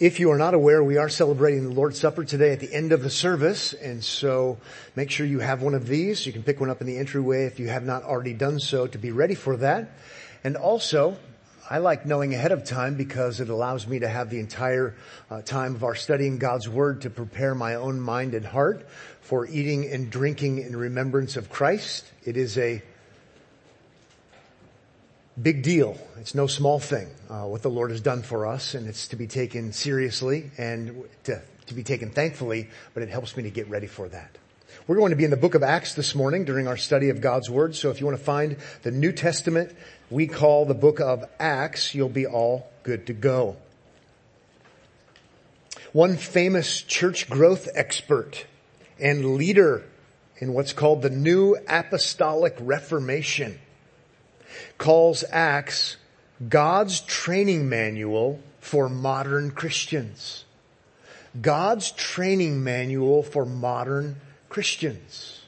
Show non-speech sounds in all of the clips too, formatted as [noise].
If you are not aware, we are celebrating the Lord's Supper today at the end of the service, and so make sure you have one of these. You can pick one up in the entryway if you have not already done so to be ready for that. And also, I like knowing ahead of time because it allows me to have the entire uh, time of our studying God's Word to prepare my own mind and heart for eating and drinking in remembrance of Christ. It is a big deal. It's no small thing, uh, what the Lord has done for us, and it's to be taken seriously and to, to be taken thankfully, but it helps me to get ready for that. We're going to be in the book of Acts this morning during our study of God's Word, so if you want to find the New Testament we call the book of Acts, you'll be all good to go. One famous church growth expert and leader in what's called the New Apostolic Reformation calls Acts God's training manual for modern Christians. God's training manual for modern Christians.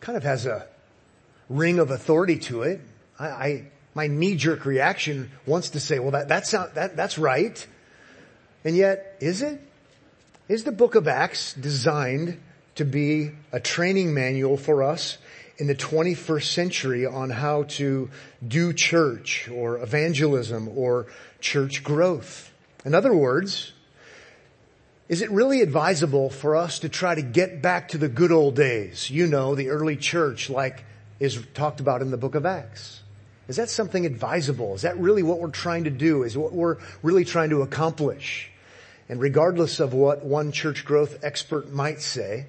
Kind of has a ring of authority to it. I, I my knee-jerk reaction wants to say, well, that, that's not, that, that's right. And yet, is it? Is the book of Acts designed to be a training manual for us in the 21st century on how to do church or evangelism or church growth. In other words, is it really advisable for us to try to get back to the good old days? You know, the early church like is talked about in the book of Acts. Is that something advisable? Is that really what we're trying to do? Is what we're really trying to accomplish? And regardless of what one church growth expert might say,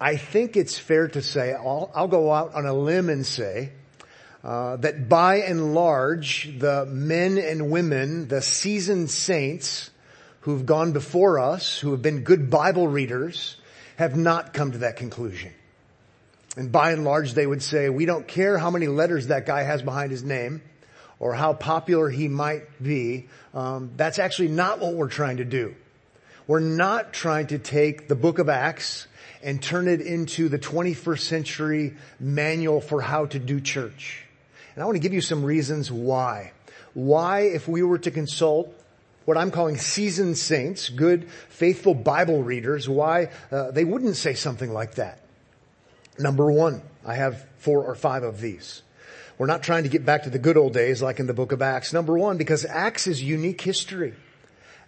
I think it's fair to say, I'll, I'll go out on a limb and say, uh, that by and large, the men and women, the seasoned saints who've gone before us, who have been good Bible readers, have not come to that conclusion. And by and large, they would say, we don't care how many letters that guy has behind his name or how popular he might be. Um, that's actually not what we're trying to do. We're not trying to take the book of Acts and turn it into the 21st century manual for how to do church. And I want to give you some reasons why. Why, if we were to consult what I'm calling seasoned saints, good, faithful Bible readers, why uh, they wouldn't say something like that. Number one, I have four or five of these. We're not trying to get back to the good old days like in the book of Acts. Number one, because Acts is unique history.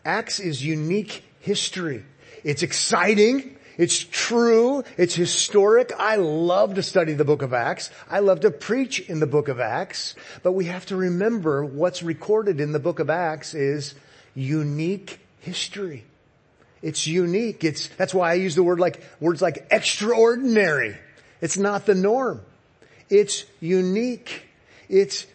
Acts is unique history. It's exciting. It's true. It's historic. I love to study the book of Acts. I love to preach in the book of Acts. But we have to remember what's recorded in the book of Acts is unique history. It's unique. It's, that's why I use the word like, words like extraordinary. It's not the norm. It's unique. It's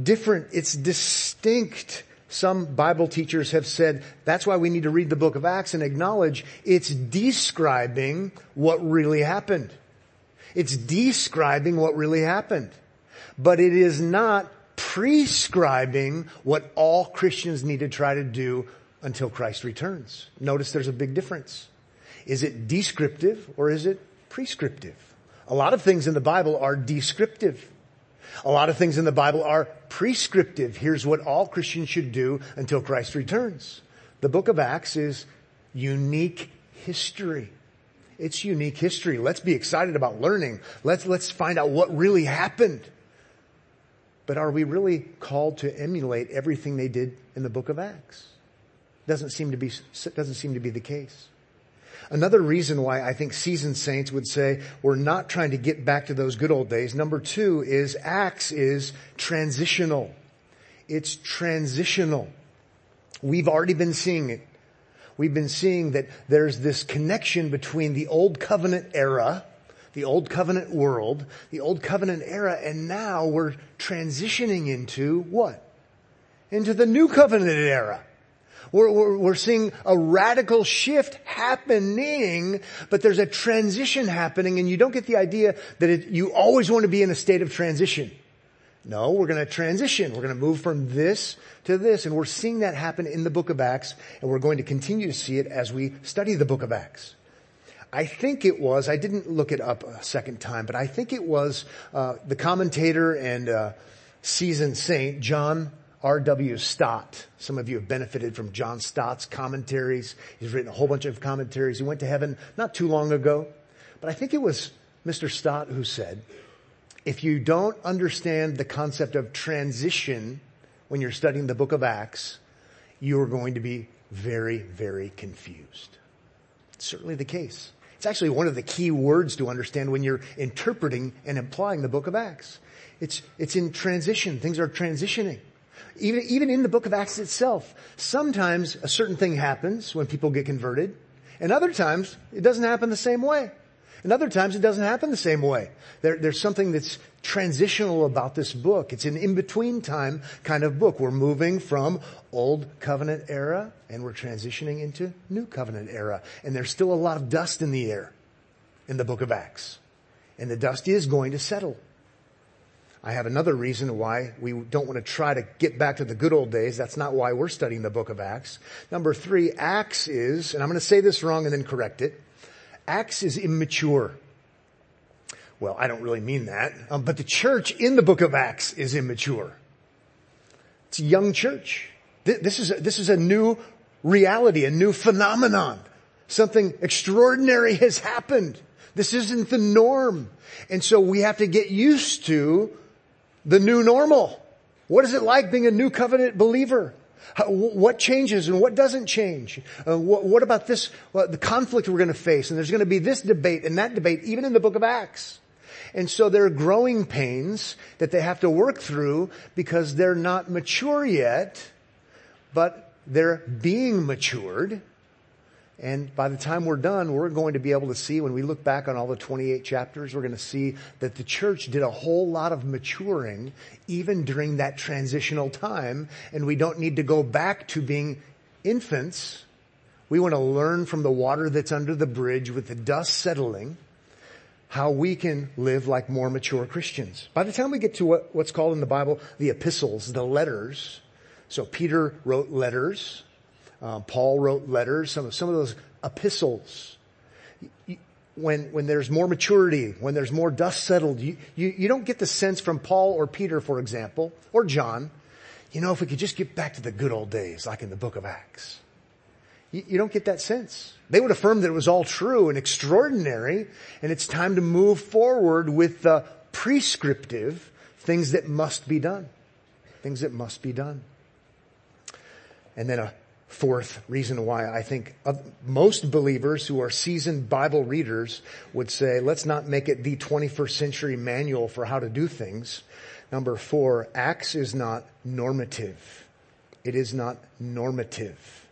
different. It's distinct. Some Bible teachers have said that's why we need to read the book of Acts and acknowledge it's describing what really happened. It's describing what really happened. But it is not prescribing what all Christians need to try to do until Christ returns. Notice there's a big difference. Is it descriptive or is it prescriptive? A lot of things in the Bible are descriptive. A lot of things in the Bible are prescriptive. Here's what all Christians should do until Christ returns. The book of Acts is unique history. It's unique history. Let's be excited about learning. Let's, let's find out what really happened. But are we really called to emulate everything they did in the book of Acts? Doesn't seem to be, doesn't seem to be the case. Another reason why I think seasoned saints would say we're not trying to get back to those good old days. Number two is Acts is transitional. It's transitional. We've already been seeing it. We've been seeing that there's this connection between the old covenant era, the old covenant world, the old covenant era, and now we're transitioning into what? Into the new covenant era. We're, we're, we're, seeing a radical shift happening, but there's a transition happening and you don't get the idea that it, you always want to be in a state of transition. No, we're going to transition. We're going to move from this to this. And we're seeing that happen in the book of Acts and we're going to continue to see it as we study the book of Acts. I think it was, I didn't look it up a second time, but I think it was uh, the commentator and uh, seasoned saint, John R.W. Stott. Some of you have benefited from John Stott's commentaries. He's written a whole bunch of commentaries. He went to heaven not too long ago, but I think it was Mr. Stott who said, if you don't understand the concept of transition when you're studying the book of Acts, you are going to be very, very confused. It's certainly the case. It's actually one of the key words to understand when you're interpreting and applying the book of Acts. It's, it's in transition. Things are transitioning. Even, even in the book of Acts itself, sometimes a certain thing happens when people get converted, and other times it doesn't happen the same way. And other times it doesn't happen the same way. There, there's something that's transitional about this book. It's an in-between time kind of book. We're moving from old covenant era and we're transitioning into new covenant era. And there's still a lot of dust in the air in the book of Acts. And the dust is going to settle. I have another reason why we don't want to try to get back to the good old days. That's not why we're studying the book of Acts. Number three, Acts is, and I'm going to say this wrong and then correct it. Acts is immature. Well, I don't really mean that, um, but the church in the book of Acts is immature. It's a young church. This is a, this is a new reality, a new phenomenon. Something extraordinary has happened. This isn't the norm. And so we have to get used to the new normal. What is it like being a new covenant believer? What changes and what doesn't change? Uh, what, about this, the conflict we're going to face? And there's going to be this debate and that debate, even in the book of Acts. And so there are growing pains that they have to work through because they're not mature yet, but they're being matured. And by the time we're done, we're going to be able to see when we look back on all the 28 chapters, we're going to see that the church did a whole lot of maturing even during that transitional time. And we don't need to go back to being infants. We want to learn from the water that's under the bridge with the dust settling how we can live like more mature Christians. By the time we get to what, what's called in the Bible the epistles, the letters, so Peter wrote letters, uh, Paul wrote letters, some of, some of those epistles. When, when there's more maturity, when there's more dust settled, you, you, you don't get the sense from Paul or Peter, for example, or John, you know, if we could just get back to the good old days, like in the book of Acts. You, you don't get that sense. They would affirm that it was all true and extraordinary, and it's time to move forward with the prescriptive things that must be done. Things that must be done. And then a fourth reason why I think most believers who are seasoned Bible readers would say, let's not make it the 21st century manual for how to do things. Number four, Acts is not normative. It is not normative.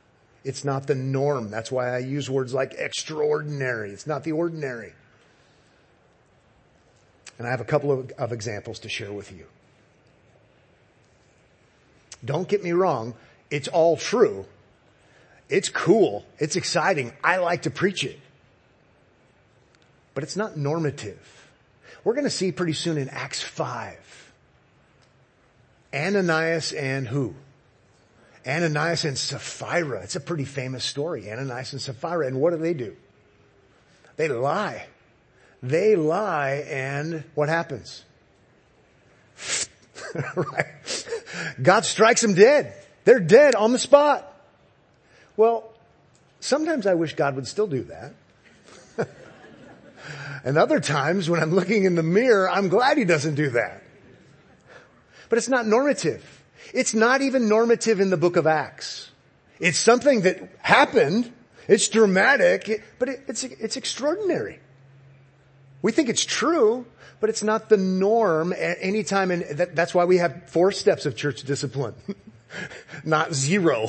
It's not the norm. That's why I use words like extraordinary. It's not the ordinary. And I have a couple of, of examples to share with you. Don't get me wrong. It's all true it's cool. It's exciting. I like to preach it. But it's not normative. We're going to see pretty soon in Acts 5. Ananias and who? Ananias and Sapphira. It's a pretty famous story. Ananias and Sapphira. And what do they do? They lie. They lie and what happens? [laughs] right. God strikes them dead. They're dead on the spot. Well, sometimes I wish God would still do that. [laughs] and other times when I'm looking in the mirror, I'm glad he doesn't do that. But it's not normative. It's not even normative in the book of Acts. It's something that happened. It's dramatic, but it's, it's extraordinary. We think it's true, but it's not the norm at any time. And that, that's why we have four steps of church discipline. [laughs] [laughs] not zero.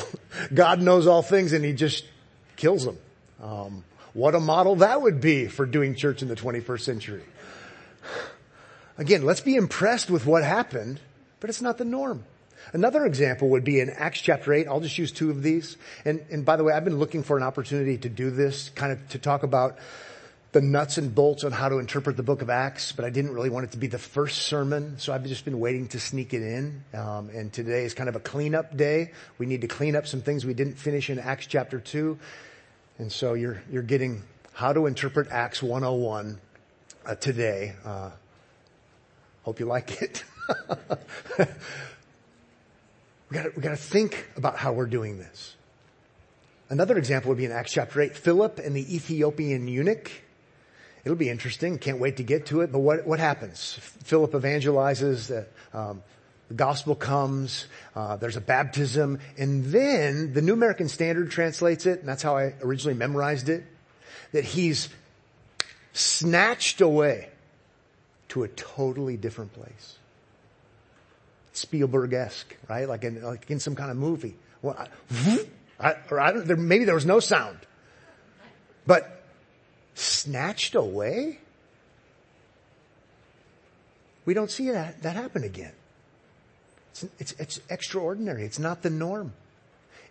God knows all things and he just kills them. Um, what a model that would be for doing church in the 21st century. Again, let's be impressed with what happened, but it's not the norm. Another example would be in Acts chapter 8. I'll just use two of these. And, and by the way, I've been looking for an opportunity to do this, kind of to talk about the nuts and bolts on how to interpret the book of Acts, but I didn't really want it to be the first sermon, so I've just been waiting to sneak it in. Um, and today is kind of a cleanup day. We need to clean up some things we didn't finish in Acts chapter 2. And so you're, you're getting how to interpret Acts 101 uh, today. Uh, hope you like it. [laughs] We gotta, we gotta think about how we're doing this. Another example would be in Acts chapter 8, Philip and the Ethiopian eunuch. It'll be interesting. Can't wait to get to it. But what, what happens? Philip evangelizes, the, um, the gospel comes, uh, there's a baptism, and then the New American Standard translates it, and that's how I originally memorized it, that he's snatched away to a totally different place. Spielberg-esque, right? Like in, like in some kind of movie. Well, I, I, or I maybe there was no sound. But snatched away? We don't see that, that happen again. It's, it's, it's extraordinary. It's not the norm.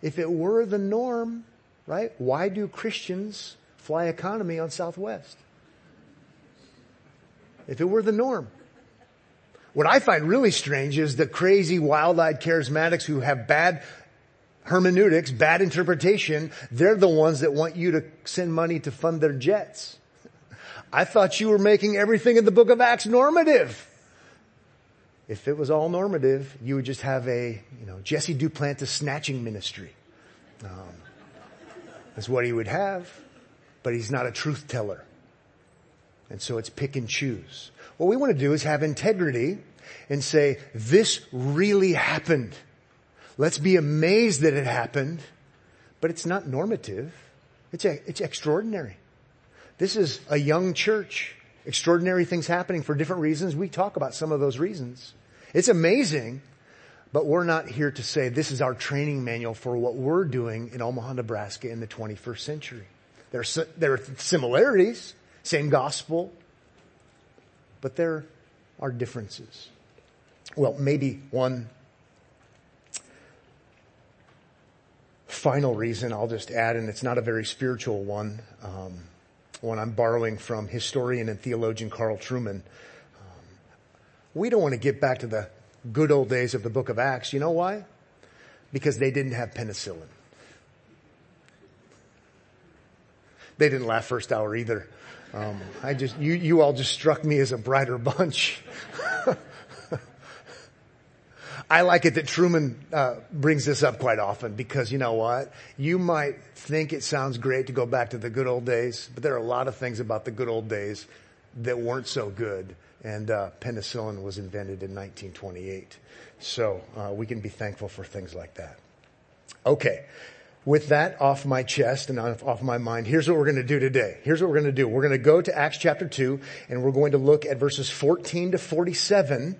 If it were the norm, right, why do Christians fly economy on Southwest? If it were the norm. What I find really strange is the crazy wild-eyed charismatics who have bad hermeneutics, bad interpretation, they're the ones that want you to send money to fund their jets. I thought you were making everything in the book of Acts normative. If it was all normative, you would just have a, you know, Jesse Duplantis snatching ministry. Um, that's what he would have, but he's not a truth teller. And so it's pick and choose. What we want to do is have integrity and say, this really happened. Let's be amazed that it happened, but it's not normative. It's, a, it's extraordinary. This is a young church. Extraordinary things happening for different reasons. We talk about some of those reasons. It's amazing, but we're not here to say this is our training manual for what we're doing in Omaha, Nebraska in the 21st century. There are, there are similarities, same gospel, but there are differences. Well, maybe one final reason I'll just add, and it's not a very spiritual one, um, one I'm borrowing from historian and theologian Carl Trueman. Um, we don't want to get back to the good old days of the book of Acts. You know why? Because they didn't have penicillin. They didn't laugh first hour either. Um, I just, you, you all just struck me as a brighter bunch. [laughs] I like it that Trueman uh, brings this up quite often because you know what? You might think it sounds great to go back to the good old days, but there are a lot of things about the good old days that weren't so good. And uh, penicillin was invented in 1928, so uh, we can be thankful for things like that. Okay. With that off my chest and off my mind, here's what we're going to do today. Here's what we're going to do. We're going to go to Acts chapter 2 and we're going to look at verses 14 to 47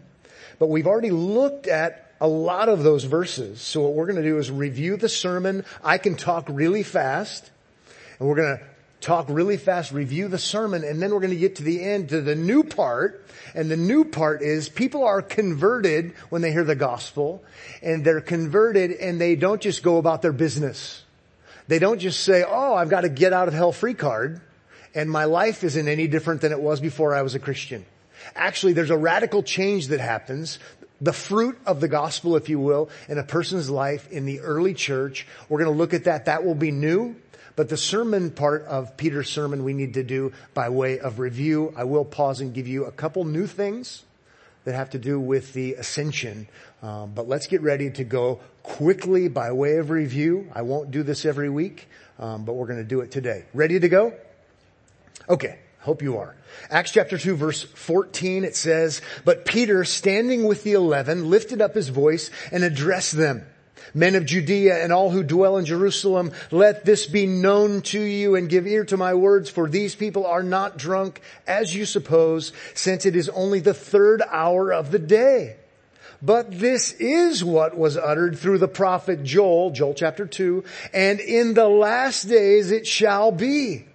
but we've already looked at a lot of those verses. So what we're going to do is review the sermon. I can talk really fast and we're going to talk really fast, review the sermon, and then we're going to get to the end to the new part. And the new part is people are converted when they hear the gospel and they're converted and they don't just go about their business. They don't just say, oh, I've got to get out of hell free card and my life isn't any different than it was before I was a Christian. Actually, there's a radical change that happens. The fruit of the gospel, if you will, in a person's life in the early church. We're going to look at that. That will be new. But the sermon part of Peter's sermon we need to do by way of review. I will pause and give you a couple new things that have to do with the ascension. Um, but let's get ready to go quickly by way of review. I won't do this every week, um, but we're going to do it today. Ready to go? Okay. Hope you are. Acts chapter 2 verse 14 it says, But Peter standing with the eleven lifted up his voice and addressed them. Men of Judea and all who dwell in Jerusalem, let this be known to you and give ear to my words, for these people are not drunk as you suppose, since it is only the third hour of the day. But this is what was uttered through the prophet Joel, Joel chapter 2, and in the last days it shall be.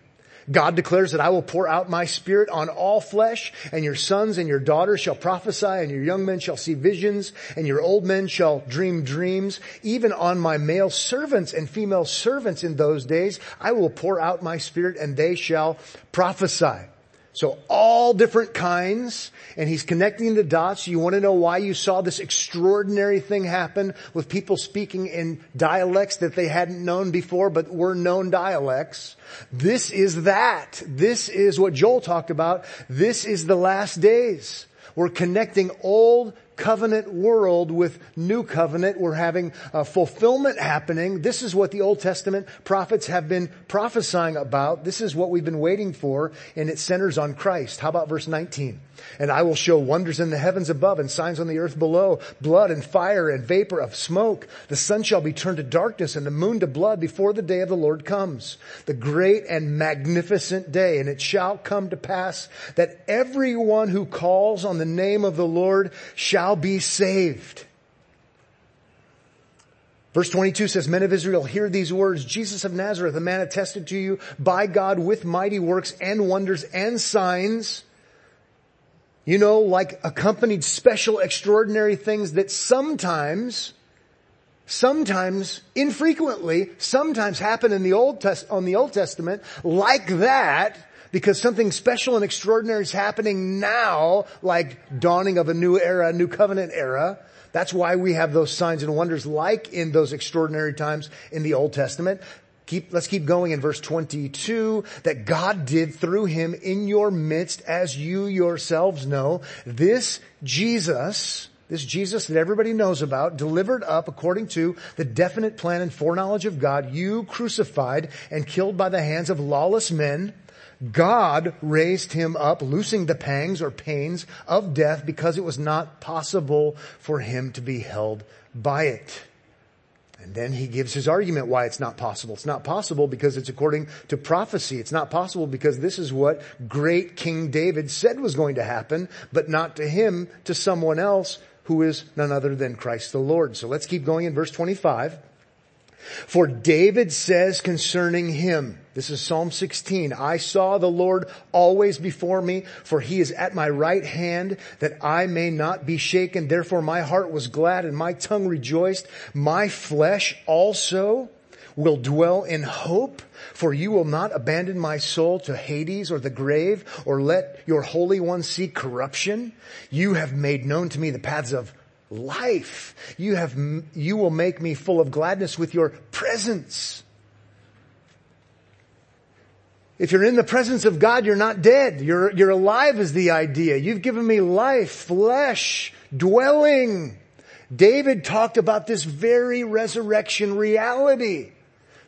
God declares that I will pour out my spirit on all flesh and your sons and your daughters shall prophesy and your young men shall see visions and your old men shall dream dreams. Even on my male servants and female servants in those days, I will pour out my spirit and they shall prophesy. So all different kinds, and he's connecting the dots. You want to know why you saw this extraordinary thing happen with people speaking in dialects that they hadn't known before, but were known dialects. This is that. This is what Joel talked about. This is the last days. We're connecting Old covenant world with new covenant. We're having a fulfillment happening. This is what the Old Testament prophets have been prophesying about. This is what we've been waiting for and it centers on Christ. How about verse 19? And I will show wonders in the heavens above and signs on the earth below, blood and fire and vapor of smoke. The sun shall be turned to darkness and the moon to blood before the day of the Lord comes. The great and magnificent day. And it shall come to pass that everyone who calls on the name of the Lord shall be saved. Verse 22 says, Men of Israel, hear these words. Jesus of Nazareth, a man attested to you by God with mighty works and wonders and signs you know, like accompanied special extraordinary things that sometimes, sometimes, infrequently, sometimes happen in the Old Test, on the Old Testament, like that, because something special and extraordinary is happening now, like dawning of a new era, new covenant era. That's why we have those signs and wonders like in those extraordinary times in the Old Testament. Keep, let's keep going in verse 22 that God did through him in your midst as you yourselves know. This Jesus, this Jesus that everybody knows about, delivered up according to the definite plan and foreknowledge of God, you crucified and killed by the hands of lawless men. God raised him up, loosing the pangs or pains of death because it was not possible for him to be held by it. And then he gives his argument why it's not possible. It's not possible because it's according to prophecy. It's not possible because this is what great King David said was going to happen, but not to him, to someone else who is none other than Christ the Lord. So let's keep going in verse 25. For David says concerning him, this is Psalm 16, I saw the Lord always before me, for he is at my right hand that I may not be shaken. Therefore my heart was glad and my tongue rejoiced. My flesh also will dwell in hope, for you will not abandon my soul to Hades or the grave or let your Holy One see corruption. You have made known to me the paths of life. You have, you will make me full of gladness with your presence. If you're in the presence of God, you're not dead. You're, you're alive is the idea. You've given me life, flesh, dwelling. David talked about this very resurrection reality.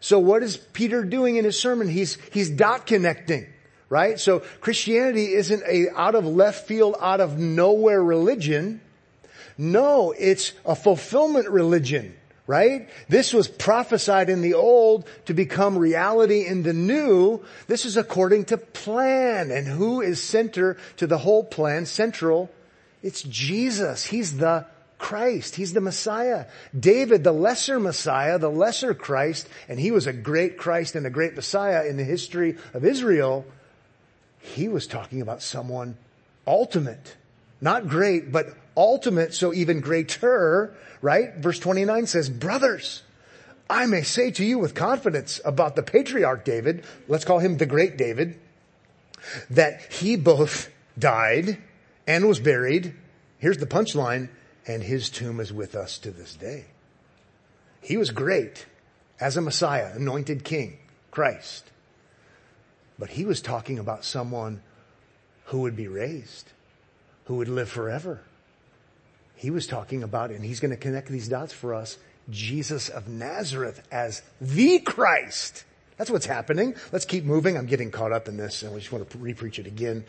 So what is Peter doing in his sermon? He's, he's dot connecting, right? So Christianity isn't a out of left field, out of nowhere religion. No, it's a fulfillment religion, right? This was prophesied in the old to become reality in the new. This is according to plan. And who is center to the whole plan? Central. It's Jesus. He's the Christ. He's the Messiah. David, the lesser Messiah, the lesser Christ, and he was a great Christ and a great Messiah in the history of Israel. He was talking about someone ultimate. Not great, but ultimate, so even greater, right? Verse 29 says, brothers, I may say to you with confidence about the patriarch David, let's call him the great David, that he both died and was buried. Here's the punchline, and his tomb is with us to this day. He was great as a Messiah, anointed king, Christ. But he was talking about someone who would be raised, who would live forever. He was talking about, and he's going to connect these dots for us, Jesus of Nazareth as the Christ. That's what's happening. Let's keep moving. I'm getting caught up in this and we just want to repreach it again.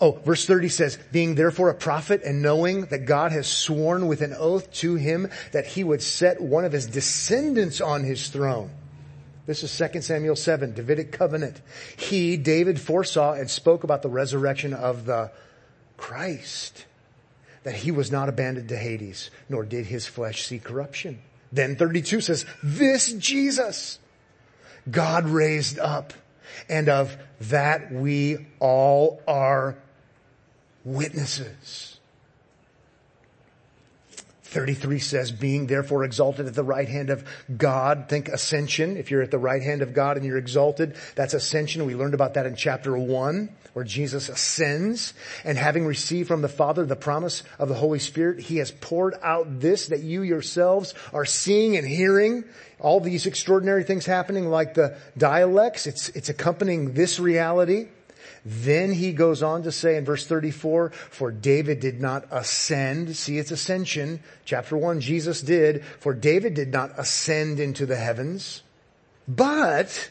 Oh, verse 30 says, being therefore a prophet and knowing that God has sworn with an oath to him that he would set one of his descendants on his throne. This is 2 Samuel 7, Davidic covenant. He, David, foresaw and spoke about the resurrection of the Christ that he was not abandoned to Hades, nor did his flesh see corruption. Then 32 says, this Jesus God raised up, and of that we all are witnesses. 33 says, being therefore exalted at the right hand of God. Think ascension. If you're at the right hand of God and you're exalted, that's ascension. We learned about that in chapter one, where Jesus ascends. And having received from the Father the promise of the Holy Spirit, He has poured out this that you yourselves are seeing and hearing. All these extraordinary things happening like the dialects. It's, it's accompanying this reality. Then he goes on to say in verse 34, for David did not ascend. See, it's ascension. Chapter one, Jesus did. For David did not ascend into the heavens, but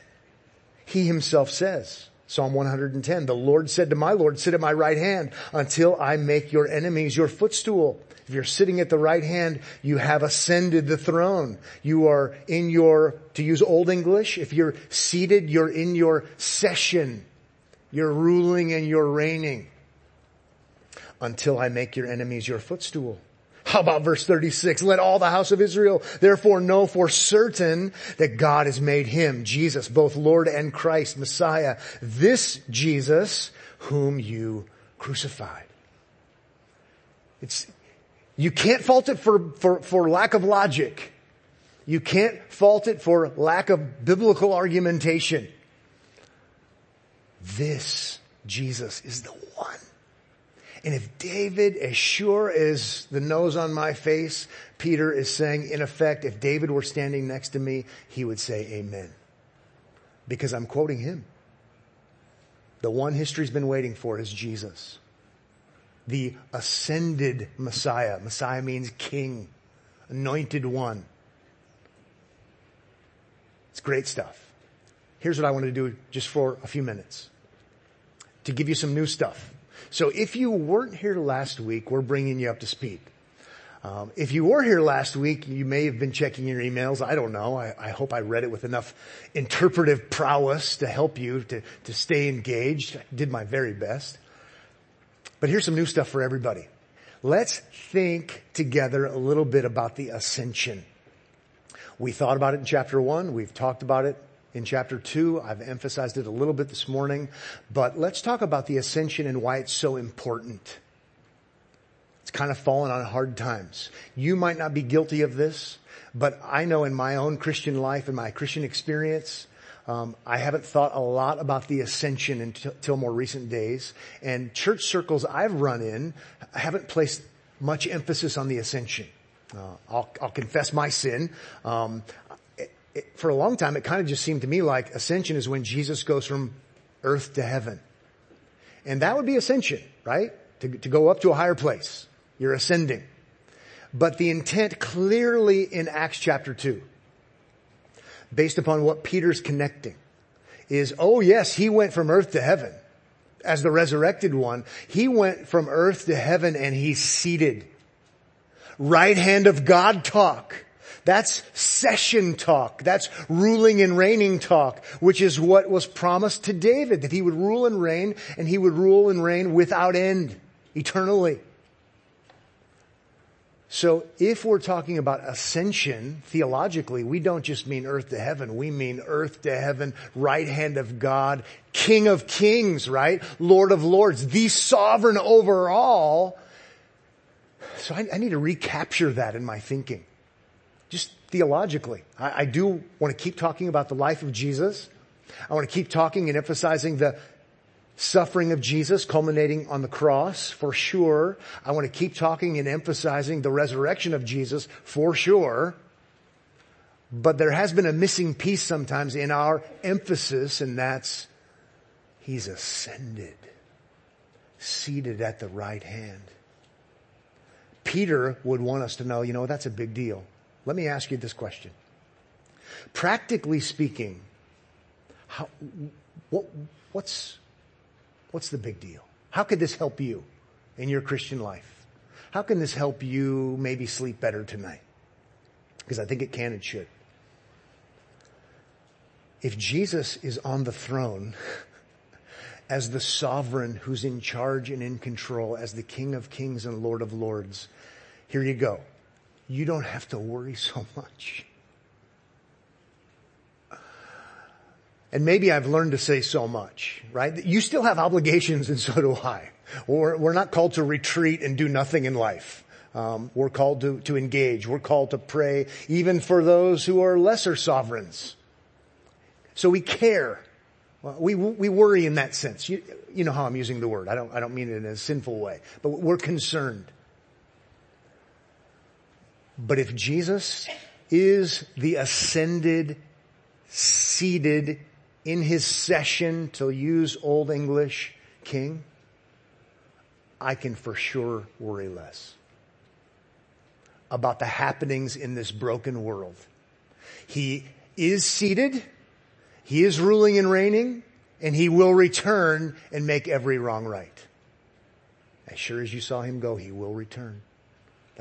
he himself says, Psalm 110, the Lord said to my Lord, sit at my right hand until I make your enemies your footstool. If you're sitting at the right hand, you have ascended the throne. You are in your, to use old English, if you're seated, you're in your session. You're ruling and you're reigning until I make your enemies your footstool. How about verse 36? Let all the house of Israel therefore know for certain that God has made him, Jesus, both Lord and Christ, Messiah, this Jesus whom you crucified. It's, you can't fault it for, for, for lack of logic. You can't fault it for lack of biblical argumentation. This Jesus is the one. And if David, as sure as the nose on my face, Peter is saying, in effect, if David were standing next to me, he would say amen. Because I'm quoting him. The one history's been waiting for is Jesus. The ascended Messiah. Messiah means king, anointed one. It's great stuff. Here's what I want to do just for a few minutes to give you some new stuff. So if you weren't here last week, we're bringing you up to speed. Um, if you were here last week, you may have been checking your emails. I don't know. I, I, hope I read it with enough interpretive prowess to help you to, to stay engaged. I did my very best. But here's some new stuff for everybody. Let's think together a little bit about the ascension. We thought about it in chapter one. We've talked about it in chapter two. I've emphasized it a little bit this morning, but let's talk about the ascension and why it's so important. It's kind of fallen on hard times. You might not be guilty of this, but I know in my own Christian life and my Christian experience, um, I haven't thought a lot about the ascension until, more recent days. And church circles I've run in haven't placed much emphasis on the ascension. Uh, I'll, I'll, confess my sin. Um, it, for a long time, it kind of just seemed to me like ascension is when Jesus goes from earth to heaven. And that would be ascension, right? To, to go up to a higher place. You're ascending. But the intent clearly in Acts chapter 2, based upon what Peter's connecting, is, oh yes, he went from earth to heaven as the resurrected one. He went from earth to heaven and he's seated. Right hand of God talk that's session talk. That's ruling and reigning talk, which is what was promised to David, that he would rule and reign, and he would rule and reign without end, eternally. So if we're talking about ascension, theologically, we don't just mean earth to heaven. We mean earth to heaven, right hand of God, King of kings, right? Lord of lords, the sovereign over all. So I, I need to recapture that in my thinking just theologically. I, I do want to keep talking about the life of Jesus. I want to keep talking and emphasizing the suffering of Jesus culminating on the cross for sure. I want to keep talking and emphasizing the resurrection of Jesus for sure. But there has been a missing piece sometimes in our emphasis and that's He's ascended, seated at the right hand. Peter would want us to know, you know, that's a big deal. Let me ask you this question. Practically speaking, how, what, what's, what's the big deal? How could this help you in your Christian life? How can this help you maybe sleep better tonight? Because I think it can and should. If Jesus is on the throne [laughs] as the sovereign who's in charge and in control, as the King of kings and Lord of lords, here you go you don't have to worry so much. And maybe I've learned to say so much, right? You still have obligations and so do I. We're, we're not called to retreat and do nothing in life. Um, we're called to, to engage. We're called to pray even for those who are lesser sovereigns. So we care. We, we worry in that sense. You, you know how I'm using the word. I don't, I don't mean it in a sinful way, but we're concerned. But if Jesus is the ascended, seated in his session, to use old English, king, I can for sure worry less about the happenings in this broken world. He is seated. He is ruling and reigning and he will return and make every wrong right. As sure as you saw him go, he will return.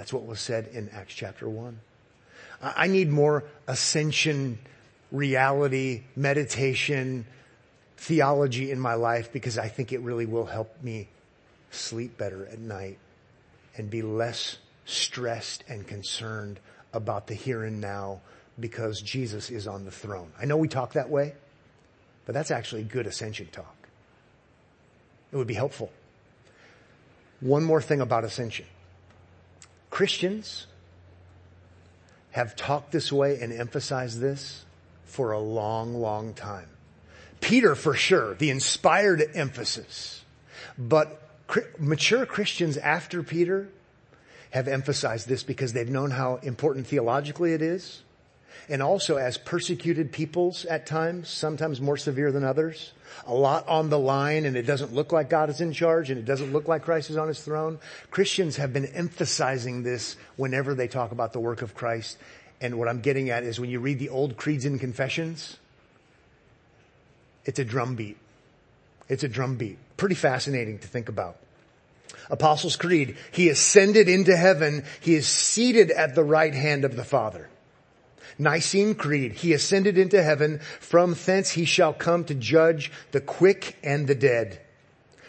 That's what was said in Acts chapter one. I need more ascension reality, meditation, theology in my life because I think it really will help me sleep better at night and be less stressed and concerned about the here and now because Jesus is on the throne. I know we talk that way, but that's actually good ascension talk. It would be helpful. One more thing about ascension. Christians have talked this way and emphasized this for a long, long time. Peter for sure, the inspired emphasis. But mature Christians after Peter have emphasized this because they've known how important theologically it is. And also as persecuted peoples at times, sometimes more severe than others, a lot on the line and it doesn't look like God is in charge and it doesn't look like Christ is on his throne. Christians have been emphasizing this whenever they talk about the work of Christ. And what I'm getting at is when you read the old creeds and confessions, it's a drumbeat. It's a drumbeat. Pretty fascinating to think about. Apostles' Creed, He ascended into heaven. He is seated at the right hand of the Father. Nicene Creed, He ascended into heaven. From thence He shall come to judge the quick and the dead.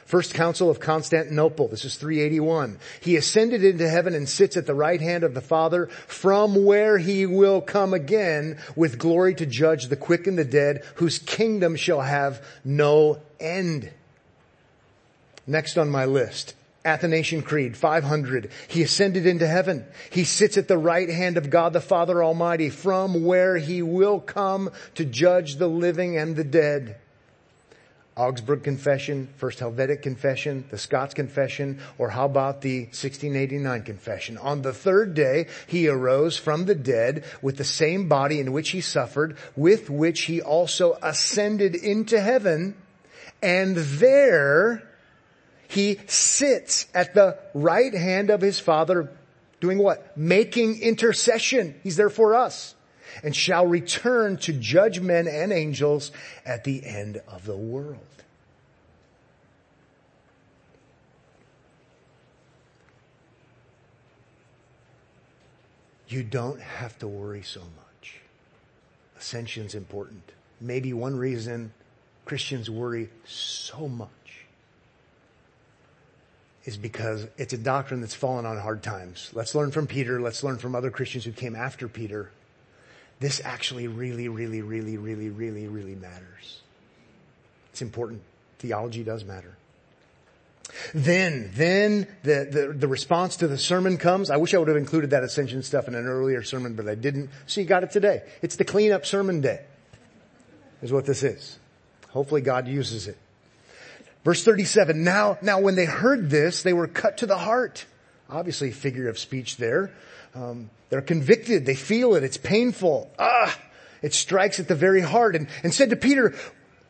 First Council of Constantinople, this is 381. He ascended into heaven and sits at the right hand of the Father, from where he will come again with glory to judge the quick and the dead, whose kingdom shall have no end. Next on my list, Athanasian Creed, 500. He ascended into heaven. He sits at the right hand of God the Father Almighty, from where he will come to judge the living and the dead. Augsburg Confession, First Helvetic Confession, the Scots Confession, or how about the 1689 Confession? On the third day, he arose from the dead with the same body in which he suffered, with which he also ascended into heaven, and there he sits at the right hand of his Father, doing what? Making intercession. He's there for us and shall return to judge men and angels at the end of the world. You don't have to worry so much. Ascension's important. Maybe one reason Christians worry so much is because it's a doctrine that's fallen on hard times. Let's learn from Peter. Let's learn from other Christians who came after Peter this actually really, really, really, really, really, really matters. It's important. Theology does matter. Then, then the, the, the, response to the sermon comes. I wish I would have included that ascension stuff in an earlier sermon, but I didn't. So you got it today. It's the cleanup sermon day, is what this is. Hopefully God uses it. Verse 37, now, now when they heard this, they were cut to the heart. Obviously figure of speech there. Um, they're convicted. They feel it. It's painful. Ah, it strikes at the very heart and, and said to Peter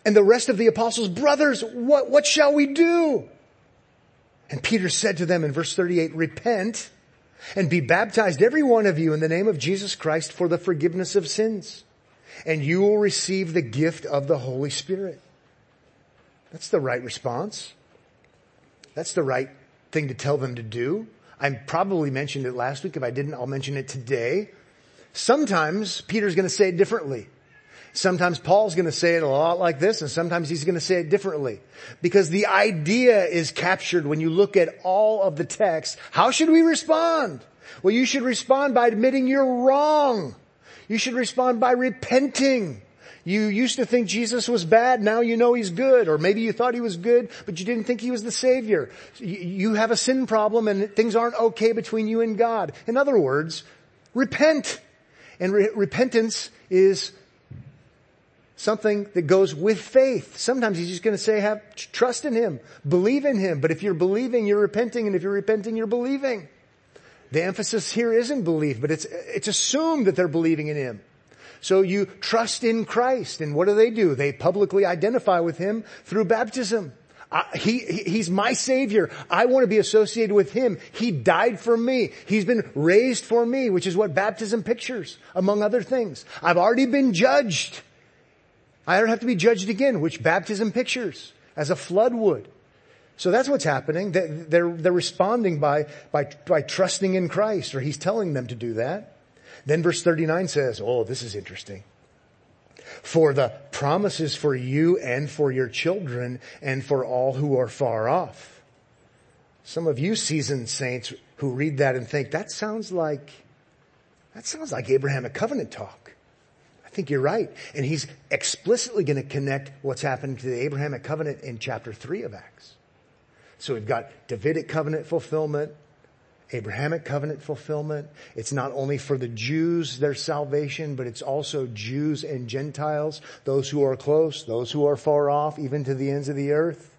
and the rest of the apostles, brothers, what, what shall we do? And Peter said to them in verse 38, repent and be baptized every one of you in the name of Jesus Christ for the forgiveness of sins. And you will receive the gift of the Holy Spirit. That's the right response. That's the right thing to tell them to do. I probably mentioned it last week. If I didn't, I'll mention it today. Sometimes Peter's going to say it differently. Sometimes Paul's going to say it a lot like this and sometimes he's going to say it differently. Because the idea is captured when you look at all of the text. How should we respond? Well, you should respond by admitting you're wrong. You should respond by repenting. You used to think Jesus was bad, now you know he's good. Or maybe you thought he was good, but you didn't think he was the savior. You have a sin problem and things aren't okay between you and God. In other words, repent. And re- repentance is something that goes with faith. Sometimes he's just going to say, have trust in him, believe in him. But if you're believing, you're repenting. And if you're repenting, you're believing. The emphasis here isn't belief, but it's, it's assumed that they're believing in him. So you trust in Christ. And what do they do? They publicly identify with Him through baptism. He, he's my savior. I want to be associated with him. He died for me. He's been raised for me, which is what baptism pictures, among other things. I've already been judged. I don't have to be judged again, which baptism pictures as a flood would. So that's what's happening. They're, they're responding by, by, by trusting in Christ, or he's telling them to do that. Then verse 39 says, oh, this is interesting. For the promises for you and for your children and for all who are far off. Some of you seasoned saints who read that and think, that sounds like, that sounds like Abrahamic covenant talk. I think you're right. And he's explicitly going to connect what's happened to the Abrahamic covenant in chapter three of Acts. So we've got Davidic covenant fulfillment, Abrahamic covenant fulfillment. It's not only for the Jews their salvation, but it's also Jews and Gentiles, those who are close, those who are far off, even to the ends of the earth.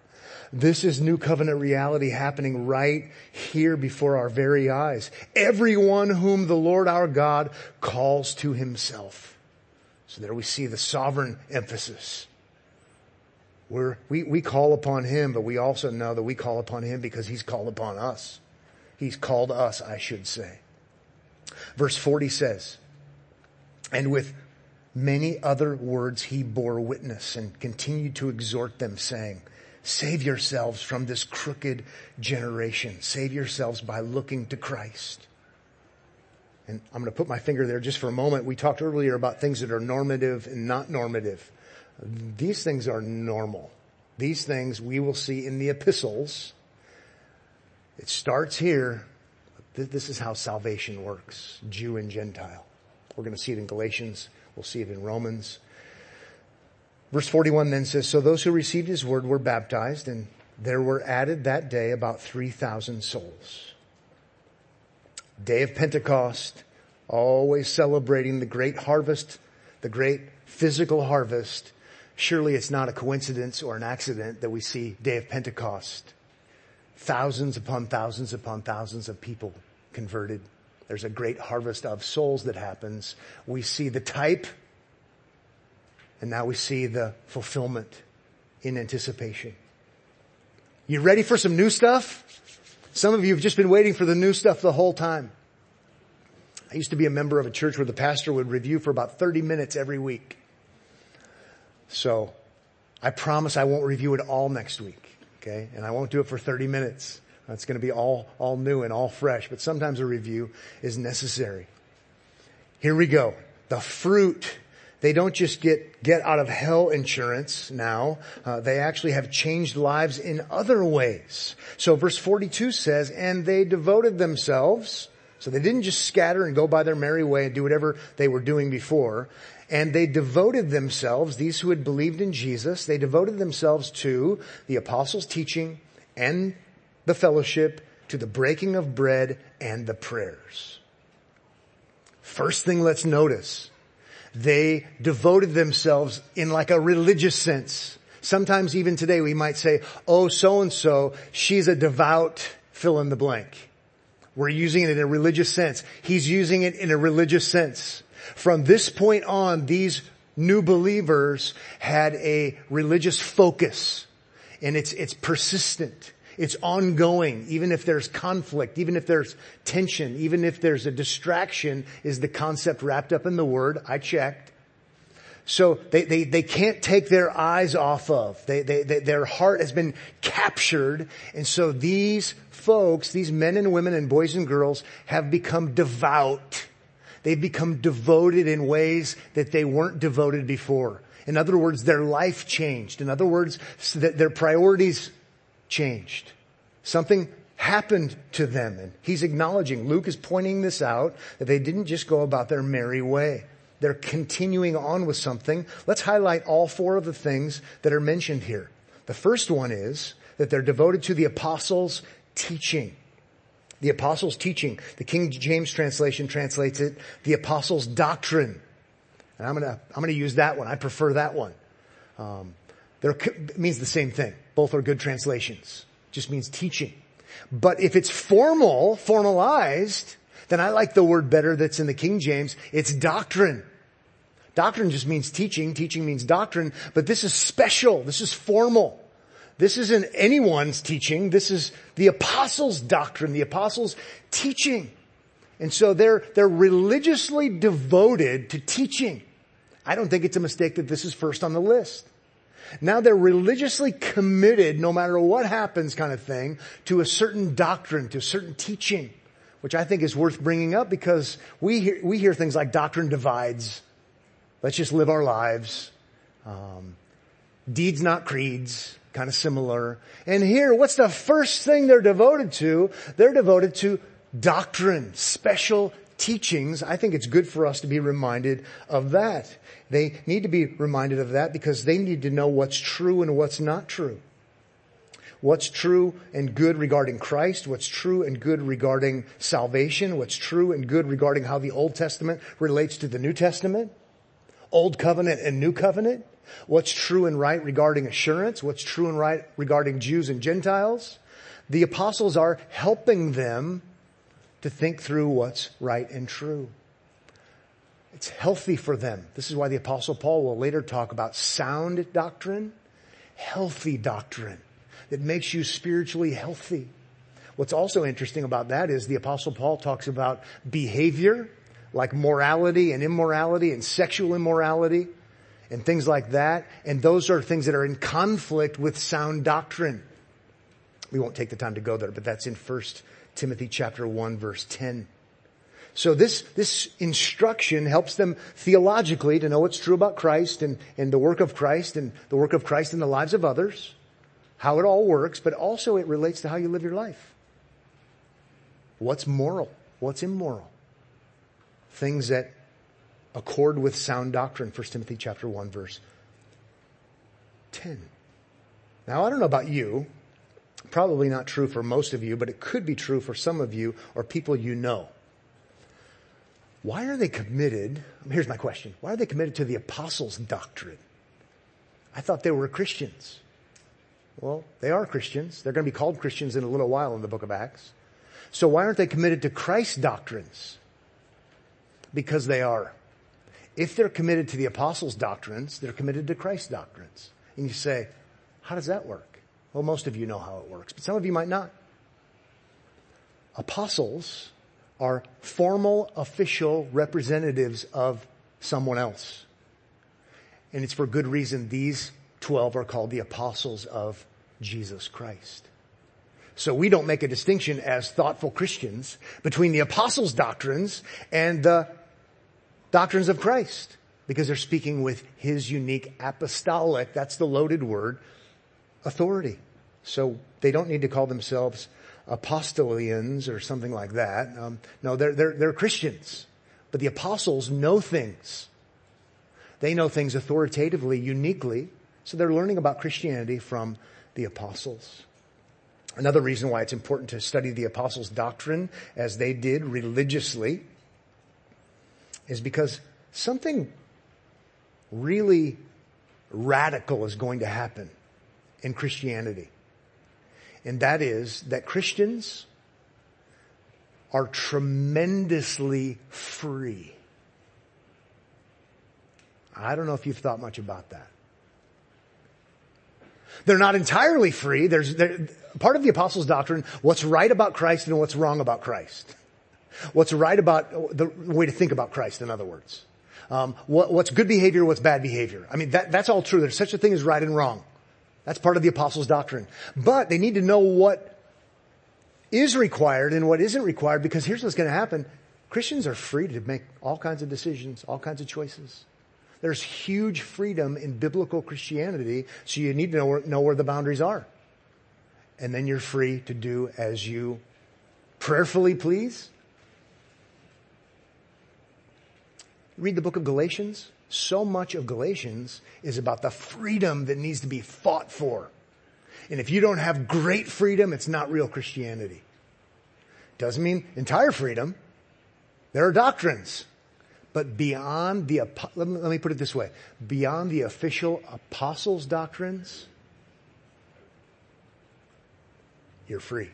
This is new covenant reality happening right here before our very eyes. Everyone whom the Lord our God calls to himself. So there we see the sovereign emphasis. We're, we, we call upon him, but we also know that we call upon him because he's called upon us. He's called us, I should say. Verse 40 says, and with many other words he bore witness and continued to exhort them saying, save yourselves from this crooked generation. Save yourselves by looking to Christ. And I'm going to put my finger there just for a moment. We talked earlier about things that are normative and not normative. These things are normal. These things we will see in the epistles it starts here. This is how salvation works. Jew and Gentile. We're going to see it in Galatians. We'll see it in Romans. Verse 41 then says, So those who received his word were baptized and there were added that day about 3,000 souls. Day of Pentecost, always celebrating the great harvest, the great physical harvest. Surely it's not a coincidence or an accident that we see Day of Pentecost thousands upon thousands upon thousands of people converted. There's a great harvest of souls that happens. We see the type and now we see the fulfillment in anticipation. You ready for some new stuff? Some of you have just been waiting for the new stuff the whole time. I used to be a member of a church where the pastor would review for about 30 minutes every week. So I promise I won't review it all next week. Okay. And I won't do it for 30 minutes. That's going to be all, all new and all fresh, but sometimes a review is necessary. Here we go. The fruit. They don't just get, get out of hell insurance now. Uh, they actually have changed lives in other ways. So verse 42 says, and they devoted themselves. So they didn't just scatter and go by their merry way and do whatever they were doing before. And they devoted themselves, these who had believed in Jesus, they devoted themselves to the apostles' teaching and the fellowship, to the breaking of bread and the prayers. First thing let's notice, they devoted themselves in like a religious sense. Sometimes even today we might say, oh, so and so, she's a devout fill in the blank. We're using it in a religious sense. He's using it in a religious sense. From this point on, these new believers had a religious focus and it's, it's persistent. It's ongoing, even if there's conflict, even if there's tension, even if there's a distraction is the concept wrapped up in the word. I checked. So they, they, they can't take their eyes off of. They, they, they, their heart has been captured. And so these folks, these men and women and boys and girls have become devout They've become devoted in ways that they weren't devoted before. In other words, their life changed. In other words, their priorities changed. Something happened to them. And he's acknowledging, Luke is pointing this out, that they didn't just go about their merry way. They're continuing on with something. Let's highlight all four of the things that are mentioned here. The first one is that they're devoted to the apostles' teaching the apostles' teaching. The King James translation translates it, the apostles' doctrine. And I'm gonna, I'm gonna use that one. I prefer that one. Um, there means the same thing. Both are good translations. Just means teaching. But if it's formal, formalized, then I like the word better that's in the King James. It's doctrine. Doctrine just means teaching. Teaching means doctrine, but this is special. This is formal. This isn't anyone's teaching. This is the apostles' doctrine, the apostles' teaching. And so they're, they're religiously devoted to teaching. I don't think it's a mistake that this is first on the list. Now they're religiously committed, no matter what happens kind of thing, to a certain doctrine, to a certain teaching, which I think is worth bringing up because we hear, we hear things like doctrine divides. Let's just live our lives. Um, deeds, not creeds, kind of similar. And here, what's the first thing they're devoted to? They're devoted to doctrine, special teachings. I think it's good for us to be reminded of that. They need to be reminded of that because they need to know what's true and what's not true. What's true and good regarding Christ, what's true and good regarding salvation, what's true and good regarding how the Old Testament relates to the New Testament, Old Covenant and New Covenant, what's true and right regarding assurance, what's true and right regarding Jews and Gentiles. The apostles are helping them to think through what's right and true. It's healthy for them. This is why the apostle Paul will later talk about sound doctrine, healthy doctrine that makes you spiritually healthy. What's also interesting about that is the apostle Paul talks about behavior, like morality and immorality and sexual immorality and things like that. And those are things that are in conflict with sound doctrine. We won't take the time to go there, but that's in first Timothy chapter 1 verse 10. So this, this instruction helps them theologically to know what's true about Christ and, and the work of Christ and the work of Christ in the lives of others, how it all works, but also it relates to how you live your life. What's moral? What's immoral? Things that accord with sound doctrine, 1 Timothy chapter 1 verse 10. Now I don't know about you, Probably not true for most of you, but it could be true for some of you or people you know. Why are they committed? Here's my question. Why are they committed to the apostles' doctrine? I thought they were Christians. Well, they are Christians. They're going to be called Christians in a little while in the book of Acts. So why aren't they committed to Christ's doctrines? Because they are. If they're committed to the apostles' doctrines, they're committed to Christ's doctrines. And you say, how does that work? Well, most of you know how it works, but some of you might not. Apostles are formal, official representatives of someone else. And it's for good reason these 12 are called the apostles of Jesus Christ. So we don't make a distinction as thoughtful Christians between the apostles' doctrines and the doctrines of Christ because they're speaking with his unique apostolic, that's the loaded word, authority. So they don't need to call themselves apostolians or something like that. Um, no, they're, they're, they're Christians. But the apostles know things. They know things authoritatively, uniquely. So they're learning about Christianity from the apostles. Another reason why it's important to study the apostles' doctrine as they did religiously is because something really radical is going to happen in Christianity. And that is that Christians are tremendously free. I don't know if you've thought much about that. They're not entirely free. There's part of the apostles' doctrine, what's right about Christ and what's wrong about Christ. What's right about the way to think about Christ, in other words. Um, what, what's good behavior, what's bad behavior. I mean, that, that's all true. There's such a thing as right and wrong. That's part of the apostles' doctrine. But they need to know what is required and what isn't required because here's what's going to happen. Christians are free to make all kinds of decisions, all kinds of choices. There's huge freedom in biblical Christianity, so you need to know where, know where the boundaries are. And then you're free to do as you prayerfully please. Read the book of Galatians so much of Galatians is about the freedom that needs to be fought for. And if you don't have great freedom, it's not real Christianity. Doesn't mean entire freedom. There are doctrines. But beyond the, let me, put it this way, beyond the official apostles' doctrines, you're free.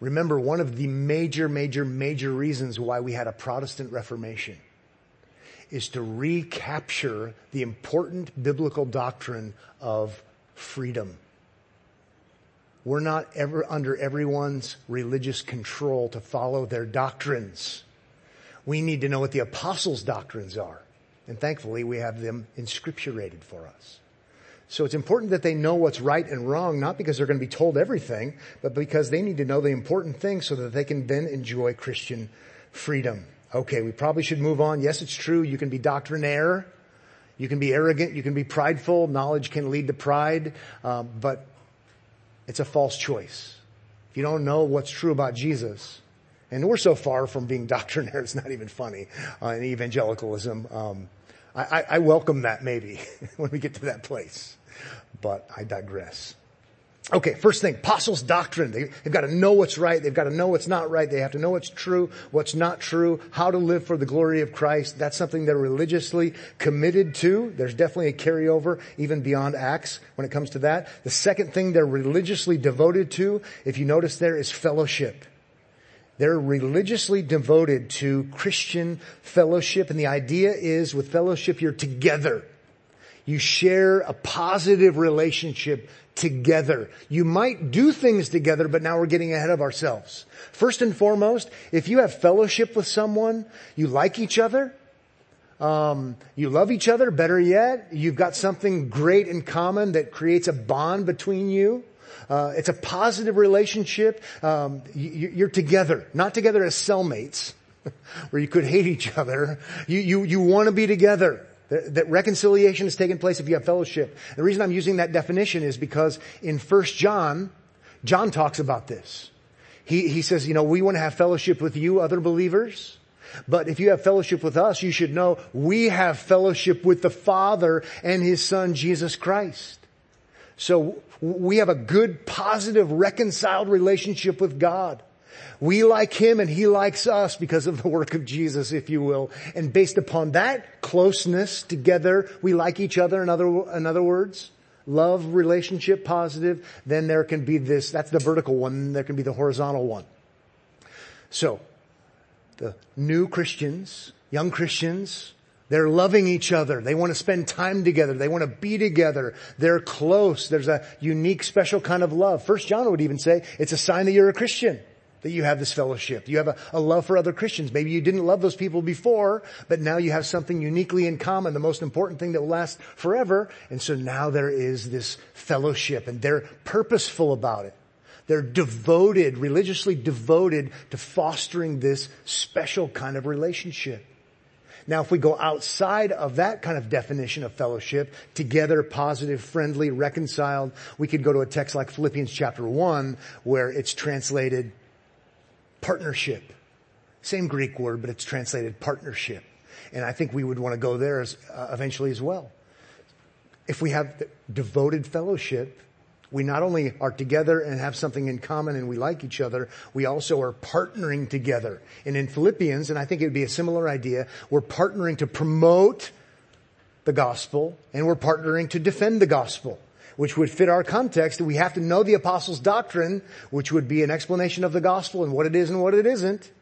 Remember, one of the major, major, major reasons why we had a Protestant Reformation is to recapture the important biblical doctrine of freedom. We're not ever under everyone's religious control to follow their doctrines. We need to know what the apostles' doctrines are. And thankfully, we have them inscripturated for us. So it's important that they know what's right and wrong, not because they're going to be told everything, but because they need to know the important things so that they can then enjoy Christian freedom. Okay, we probably should move on. Yes, it's true. You can be doctrinaire. You can be arrogant. You can be prideful. Knowledge can lead to pride. Uh, but it's a false choice. If you don't know what's true about Jesus, and we're so far from being [laughs] doctrinaire, it's not even funny uh, in evangelicalism. Um, I, I, welcome that maybe [laughs] when we get to that place but I digress. Okay, first thing, apostles' doctrine. They, have got to know what's right. They've got to know what's not right. They have to know what's true, what's not true, how to live for the glory of Christ. That's something they're religiously committed to. There's definitely a carryover even beyond Acts when it comes to that. The second thing they're religiously devoted to, if you notice there, is fellowship. They're religiously devoted to Christian fellowship. And the idea is with fellowship, you're together. You share a positive relationship together. You might do things together, but now we're getting ahead of ourselves. First and foremost, if you have fellowship with someone, you like each other, um, you love each other, better yet, you've got something great in common that creates a bond between you. Uh, it's a positive relationship. Um, you, are together, not together as cellmates, [laughs] where you could hate each other. You you you want to be together. That reconciliation has taken place if you have fellowship. The reason I'm using that definition is because in 1 John, John talks about this. He, he says, you know, we want to have fellowship with you, other believers. But if you have fellowship with us, you should know we have fellowship with the Father and His Son, Jesus Christ. So we have a good, positive, reconciled relationship with God. We like him and he likes us because of the work of Jesus, if you will. And based upon that closeness together, we like each other, in other, in other words. Love, relationship, positive. Then there can be this, that's the vertical one, there can be the horizontal one. So, the new Christians, young Christians, they're loving each other. They want to spend time together. They want to be together. They're close. There's a unique, special kind of love. First John would even say it's a sign that you're a Christian that you have this fellowship. You have a, a, love for other Christians. Maybe you didn't love those people before, but now you have something uniquely in common, the most important thing that will last forever. And so now there is this fellowship and they're purposeful about it. They're devoted, religiously devoted to fostering this special kind of relationship. Now, if we go outside of that kind of definition of fellowship, together, positive, friendly, reconciled, we could go to a text like Philippians chapter 1 where it's translated partnership. Same Greek word, but it's translated partnership. And I think we would want to go there as, uh, eventually as well. If we have devoted fellowship, we not only are together and have something in common and we like each other, we also are partnering together. And in Philippians, and I think it would be a similar idea, we're partnering to promote the gospel and we're partnering to defend the gospel which would fit our context, we have to know the apostles' doctrine, which would be an explanation of the gospel and what it is and what it isn't.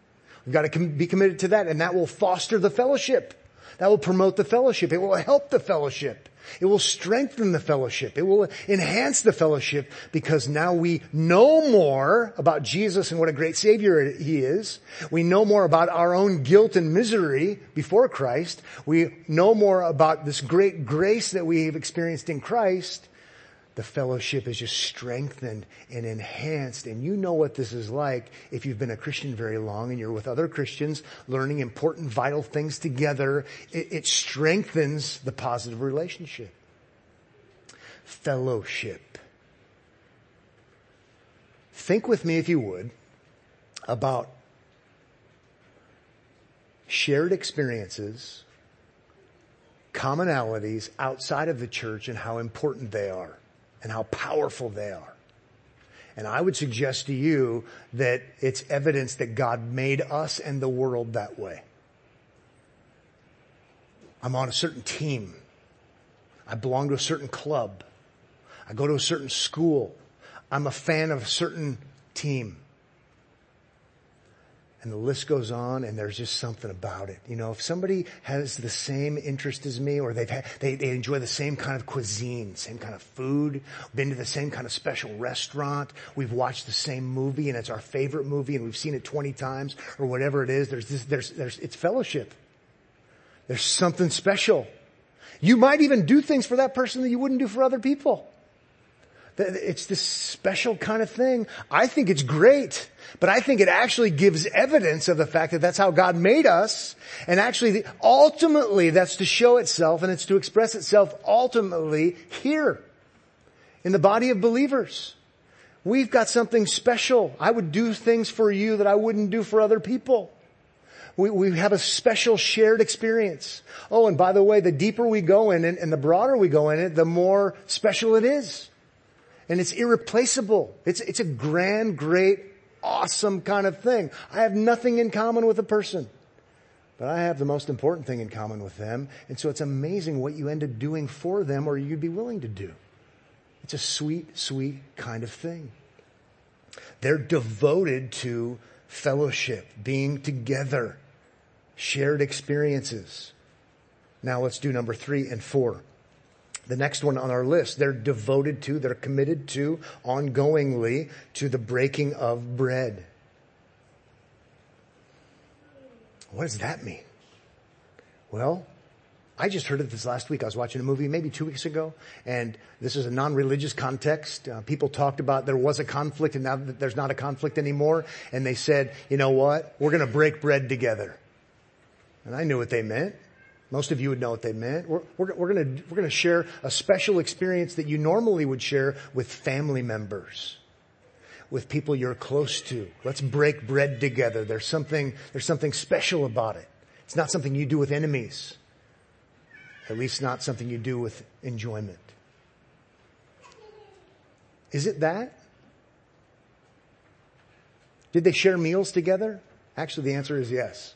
We've got to be committed to that, and that will foster the fellowship. That will promote the fellowship. It will help the fellowship. It will strengthen the fellowship. It will enhance the fellowship because now we know more about Jesus and what a great Savior He is. We know more about our own guilt and misery before Christ. We know more about this great grace that we have experienced in Christ the fellowship is just strengthened and enhanced. And you know what this is like if you've been a Christian very long and you're with other Christians learning important, vital things together. It, it strengthens the positive relationship. Fellowship. Think with me, if you would, about shared experiences, commonalities outside of the church and how important they are and how powerful they are. And I would suggest to you that it's evidence that God made us and the world that way. I'm on a certain team. I belong to a certain club. I go to a certain school. I'm a fan of a certain team. And the list goes on and there's just something about it. You know, if somebody has the same interest as me or they've had, they, they enjoy the same kind of cuisine, same kind of food, been to the same kind of special restaurant, we've watched the same movie and it's our favorite movie and we've seen it 20 times or whatever it is, there's this, there's, there's, it's fellowship. There's something special. You might even do things for that person that you wouldn't do for other people. It's this special kind of thing. I think it's great, but I think it actually gives evidence of the fact that that's how God made us. And actually, ultimately, that's to show itself and it's to express itself ultimately here in the body of believers. We've got something special. I would do things for you that I wouldn't do for other people. We, we have a special shared experience. Oh, and by the way, the deeper we go in it and the broader we go in it, the more special it is and it's irreplaceable. It's, it's a grand, great, awesome kind of thing. I have nothing in common with a person, but I have the most important thing in common with them. And so it's amazing what you end up doing for them or you'd be willing to do. It's a sweet, sweet kind of thing. They're devoted to fellowship, being together, shared experiences. Now let's do number three and four. The next one on our list, they're devoted to, they're committed to, ongoingly, to the breaking of bread. What does that mean? Well, I just heard of this last week. I was watching a movie maybe two weeks ago, and this is a non-religious context. Uh, people talked about there was a conflict, and now that there's not a conflict anymore, and they said, you know what? We're going to break bread together. And I knew what they meant. Most of you would know what they meant. We're, we're, we're going we're gonna share a special experience that you normally would share with family members, with people you're close to. Let's break bread together. There's something, there's something special about it. It's not something you do with enemies. At least not something you do with enjoyment. Is it that? Did they share meals together? Actually, the answer is yes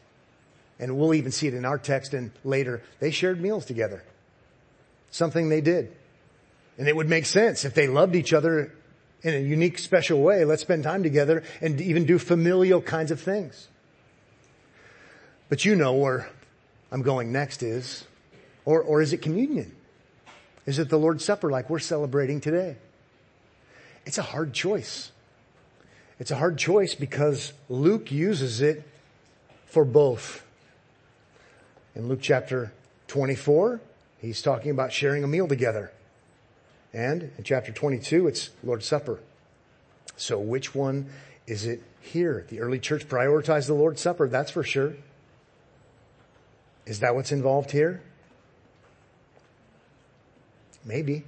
and we'll even see it in our text and later, they shared meals together. Something they did. And it would make sense if they loved each other in a unique, special way. Let's spend time together and even do familial kinds of things. But you know where I'm going next is, or, or is it communion? Is it the Lord's Supper like we're celebrating today? It's a hard choice. It's a hard choice because Luke uses it for both. In Luke chapter 24, he's talking about sharing a meal together. And in chapter 22, it's Lord's Supper. So which one is it here? The early church prioritized the Lord's Supper, that's for sure. Is that what's involved here? Maybe.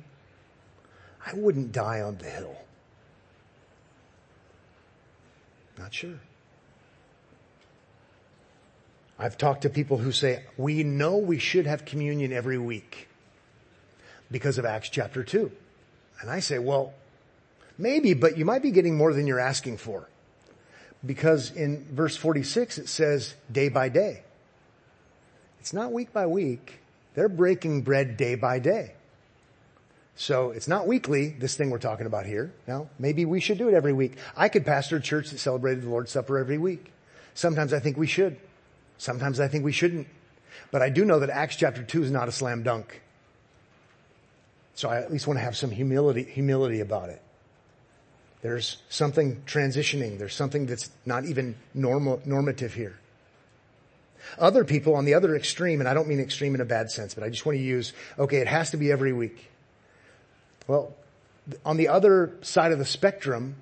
I wouldn't die on the hill. Not sure. I've talked to people who say, we know we should have communion every week because of Acts chapter 2. And I say, well, maybe, but you might be getting more than you're asking for. Because in verse 46 it says day by day. It's not week by week. They're breaking bread day by day. So it's not weekly, this thing we're talking about here. Now, maybe we should do it every week. I could pastor a church that celebrated the Lord's Supper every week. Sometimes I think we should. Sometimes I think we shouldn't. But I do know that Acts chapter 2 is not a slam dunk. So I at least want to have some humility, humility about it. There's something transitioning. There's something that's not even normal, normative here. Other people on the other extreme, and I don't mean extreme in a bad sense, but I just want to use, okay, it has to be every week. Well, on the other side of the spectrum,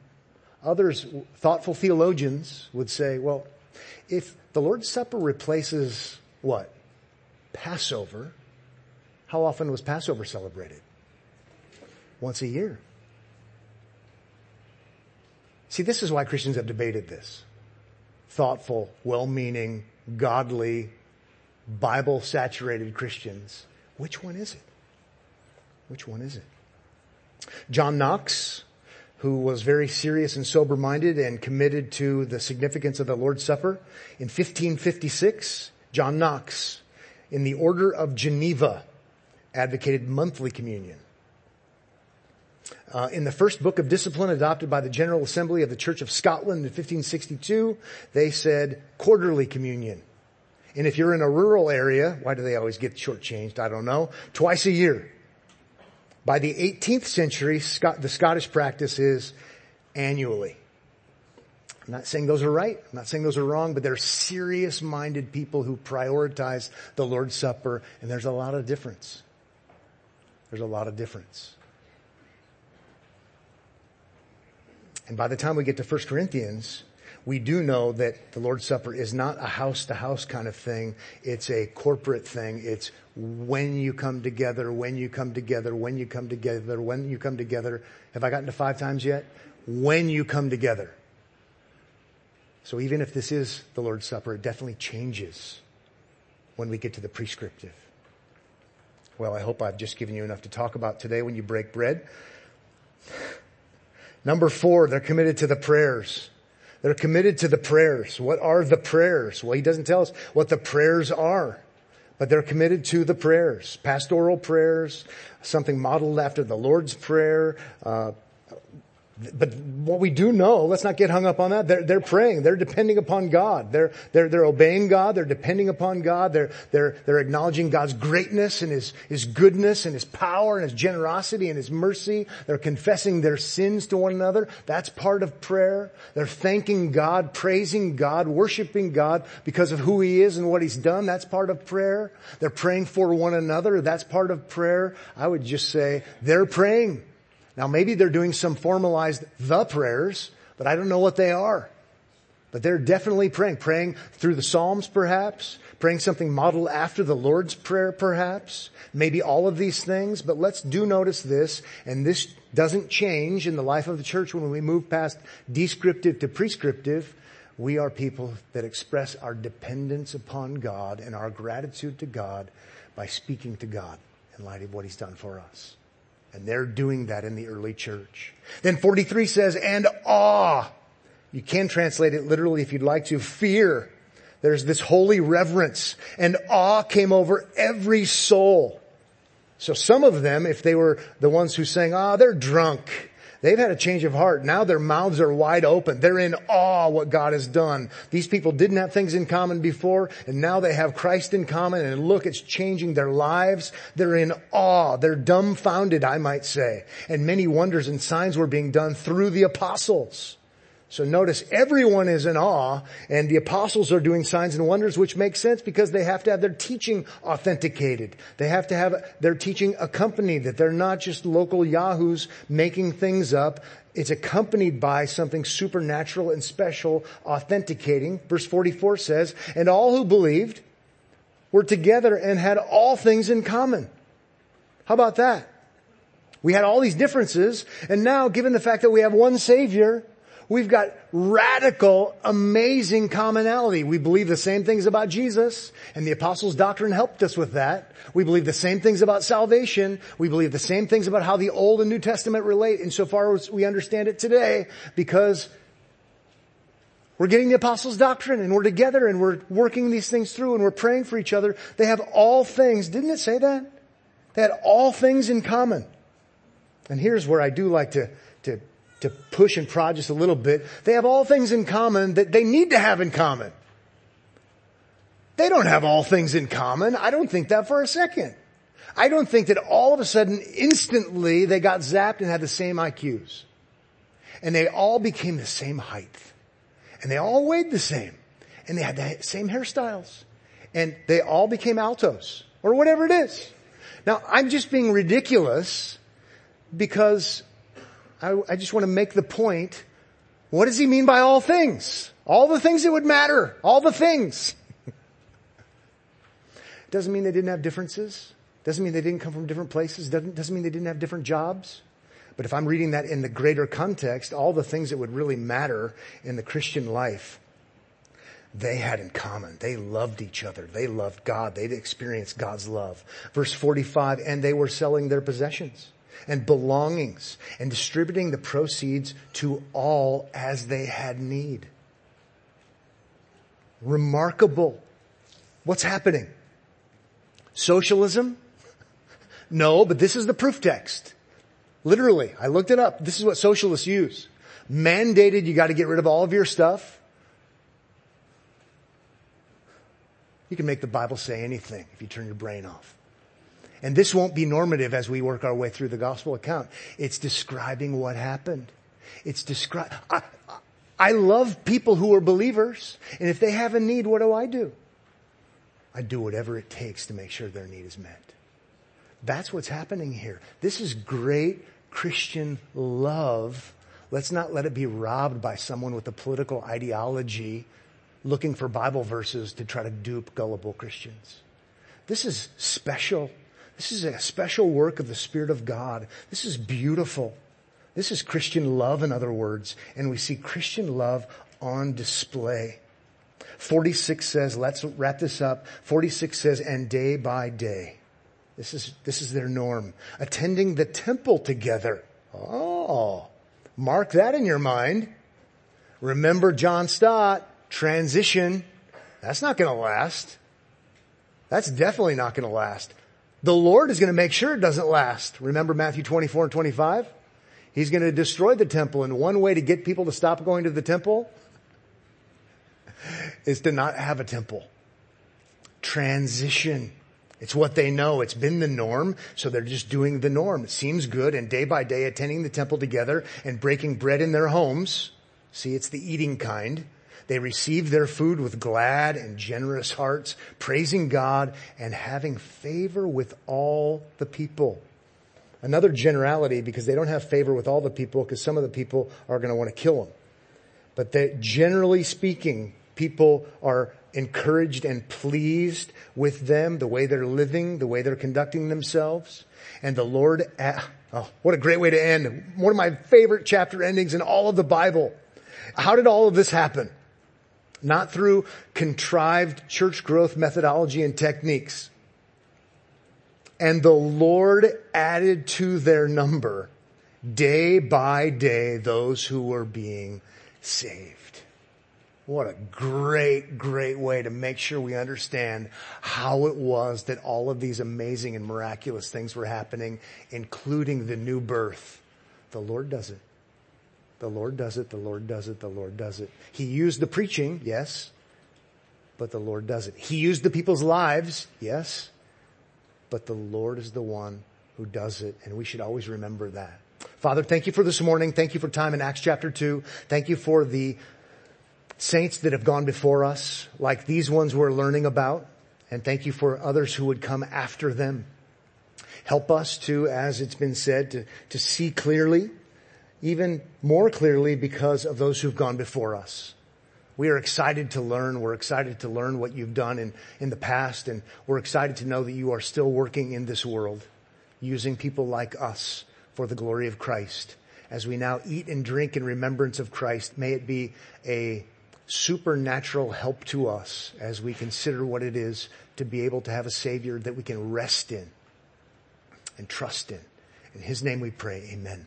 others, thoughtful theologians would say, well, if the Lord's Supper replaces what? Passover. How often was Passover celebrated? Once a year. See, this is why Christians have debated this. Thoughtful, well-meaning, godly, Bible-saturated Christians. Which one is it? Which one is it? John Knox, who was very serious and sober minded and committed to the significance of the Lord's Supper. In 1556, John Knox, in the Order of Geneva, advocated monthly communion. Uh, in the first book of discipline adopted by the General Assembly of the Church of Scotland in 1562, they said quarterly communion. And if you're in a rural area, why do they always get shortchanged? I don't know. Twice a year. By the 18th century, the Scottish practice is annually. I'm not saying those are right. I'm not saying those are wrong, but they're serious minded people who prioritize the Lord's Supper, and there's a lot of difference. There's a lot of difference. And by the time we get to 1 Corinthians, we do know that the Lord's Supper is not a house to house kind of thing. It's a corporate thing. It's when you come together, when you come together, when you come together, when you come together. Have I gotten to five times yet? When you come together. So even if this is the Lord's Supper, it definitely changes when we get to the prescriptive. Well, I hope I've just given you enough to talk about today when you break bread. Number four, they're committed to the prayers. They're committed to the prayers. What are the prayers? Well, he doesn't tell us what the prayers are, but they're committed to the prayers. Pastoral prayers, something modeled after the Lord's Prayer, uh, but what we do know, let's not get hung up on that. They're, they're praying. They're depending upon God. They're, they're, they're obeying God. They're depending upon God. They're, they're, they're acknowledging God's greatness and His, His goodness and His power and His generosity and His mercy. They're confessing their sins to one another. That's part of prayer. They're thanking God, praising God, worshiping God because of who He is and what He's done. That's part of prayer. They're praying for one another. That's part of prayer. I would just say they're praying. Now maybe they're doing some formalized the prayers, but I don't know what they are. But they're definitely praying, praying through the Psalms perhaps, praying something modeled after the Lord's Prayer perhaps, maybe all of these things, but let's do notice this, and this doesn't change in the life of the church when we move past descriptive to prescriptive. We are people that express our dependence upon God and our gratitude to God by speaking to God in light of what He's done for us. And they're doing that in the early church. Then 43 says, and awe. You can translate it literally if you'd like to. Fear. There's this holy reverence and awe came over every soul. So some of them, if they were the ones who sang, ah, they're drunk. They've had a change of heart. Now their mouths are wide open. They're in awe what God has done. These people didn't have things in common before, and now they have Christ in common, and look, it's changing their lives. They're in awe. They're dumbfounded, I might say. And many wonders and signs were being done through the apostles. So notice everyone is in awe and the apostles are doing signs and wonders which makes sense because they have to have their teaching authenticated. They have to have their teaching accompanied that they're not just local yahoos making things up. It's accompanied by something supernatural and special authenticating. Verse 44 says, and all who believed were together and had all things in common. How about that? We had all these differences and now given the fact that we have one savior, We've got radical, amazing commonality. We believe the same things about Jesus, and the apostles' doctrine helped us with that. We believe the same things about salvation. We believe the same things about how the Old and New Testament relate insofar as we understand it today, because we're getting the apostles' doctrine and we're together and we're working these things through and we're praying for each other. They have all things, didn't it say that? They had all things in common. And here's where I do like to, to to push and prod just a little bit, they have all things in common that they need to have in common. They don't have all things in common. I don't think that for a second. I don't think that all of a sudden, instantly, they got zapped and had the same IQs. And they all became the same height. And they all weighed the same. And they had the same hairstyles. And they all became altos. Or whatever it is. Now, I'm just being ridiculous because I, I just want to make the point. What does he mean by all things? All the things that would matter. All the things. [laughs] Doesn't mean they didn't have differences. Doesn't mean they didn't come from different places. Doesn't, doesn't mean they didn't have different jobs. But if I'm reading that in the greater context, all the things that would really matter in the Christian life, they had in common. They loved each other. They loved God. They'd experienced God's love. Verse 45, and they were selling their possessions and belongings and distributing the proceeds to all as they had need. Remarkable. What's happening? Socialism? [laughs] No, but this is the proof text. Literally, I looked it up. This is what socialists use. Mandated you gotta get rid of all of your stuff. You can make the Bible say anything if you turn your brain off. And this won't be normative as we work our way through the gospel account. It's describing what happened. It's describe, I, I love people who are believers. And if they have a need, what do I do? I do whatever it takes to make sure their need is met. That's what's happening here. This is great Christian love. Let's not let it be robbed by someone with a political ideology looking for Bible verses to try to dupe gullible Christians. This is special. This is a special work of the Spirit of God. This is beautiful. This is Christian love, in other words, and we see Christian love on display. 46 says, let's wrap this up. 46 says, and day by day. This is, this is their norm. Attending the temple together. Oh, mark that in your mind. Remember John Stott, transition. That's not going to last. That's definitely not going to last. The Lord is going to make sure it doesn't last. Remember Matthew 24 and 25? He's going to destroy the temple and one way to get people to stop going to the temple [laughs] is to not have a temple. Transition. It's what they know. It's been the norm, so they're just doing the norm. It seems good, and day by day attending the temple together and breaking bread in their homes. See, it's the eating kind. They receive their food with glad and generous hearts, praising God and having favor with all the people. Another generality because they don't have favor with all the people because some of the people are going to want to kill them. But that generally speaking, people are encouraged and pleased with them, the way they're living, the way they're conducting themselves. And the Lord, oh, what a great way to end. One of my favorite chapter endings in all of the Bible. How did all of this happen? Not through contrived church growth methodology and techniques. And the Lord added to their number day by day those who were being saved. What a great, great way to make sure we understand how it was that all of these amazing and miraculous things were happening, including the new birth. The Lord does it. The Lord does it. The Lord does it. The Lord does it. He used the preaching, yes, but the Lord does it. He used the people's lives, yes, but the Lord is the one who does it, and we should always remember that. Father, thank you for this morning. Thank you for time in Acts chapter 2. Thank you for the saints that have gone before us, like these ones we're learning about, and thank you for others who would come after them. Help us to, as it's been said, to, to see clearly, even more clearly because of those who've gone before us. We are excited to learn. We're excited to learn what you've done in, in the past, and we're excited to know that you are still working in this world, using people like us for the glory of Christ. As we now eat and drink in remembrance of Christ, may it be a supernatural help to us as we consider what it is to be able to have a Savior that we can rest in and trust in. In His name we pray, amen.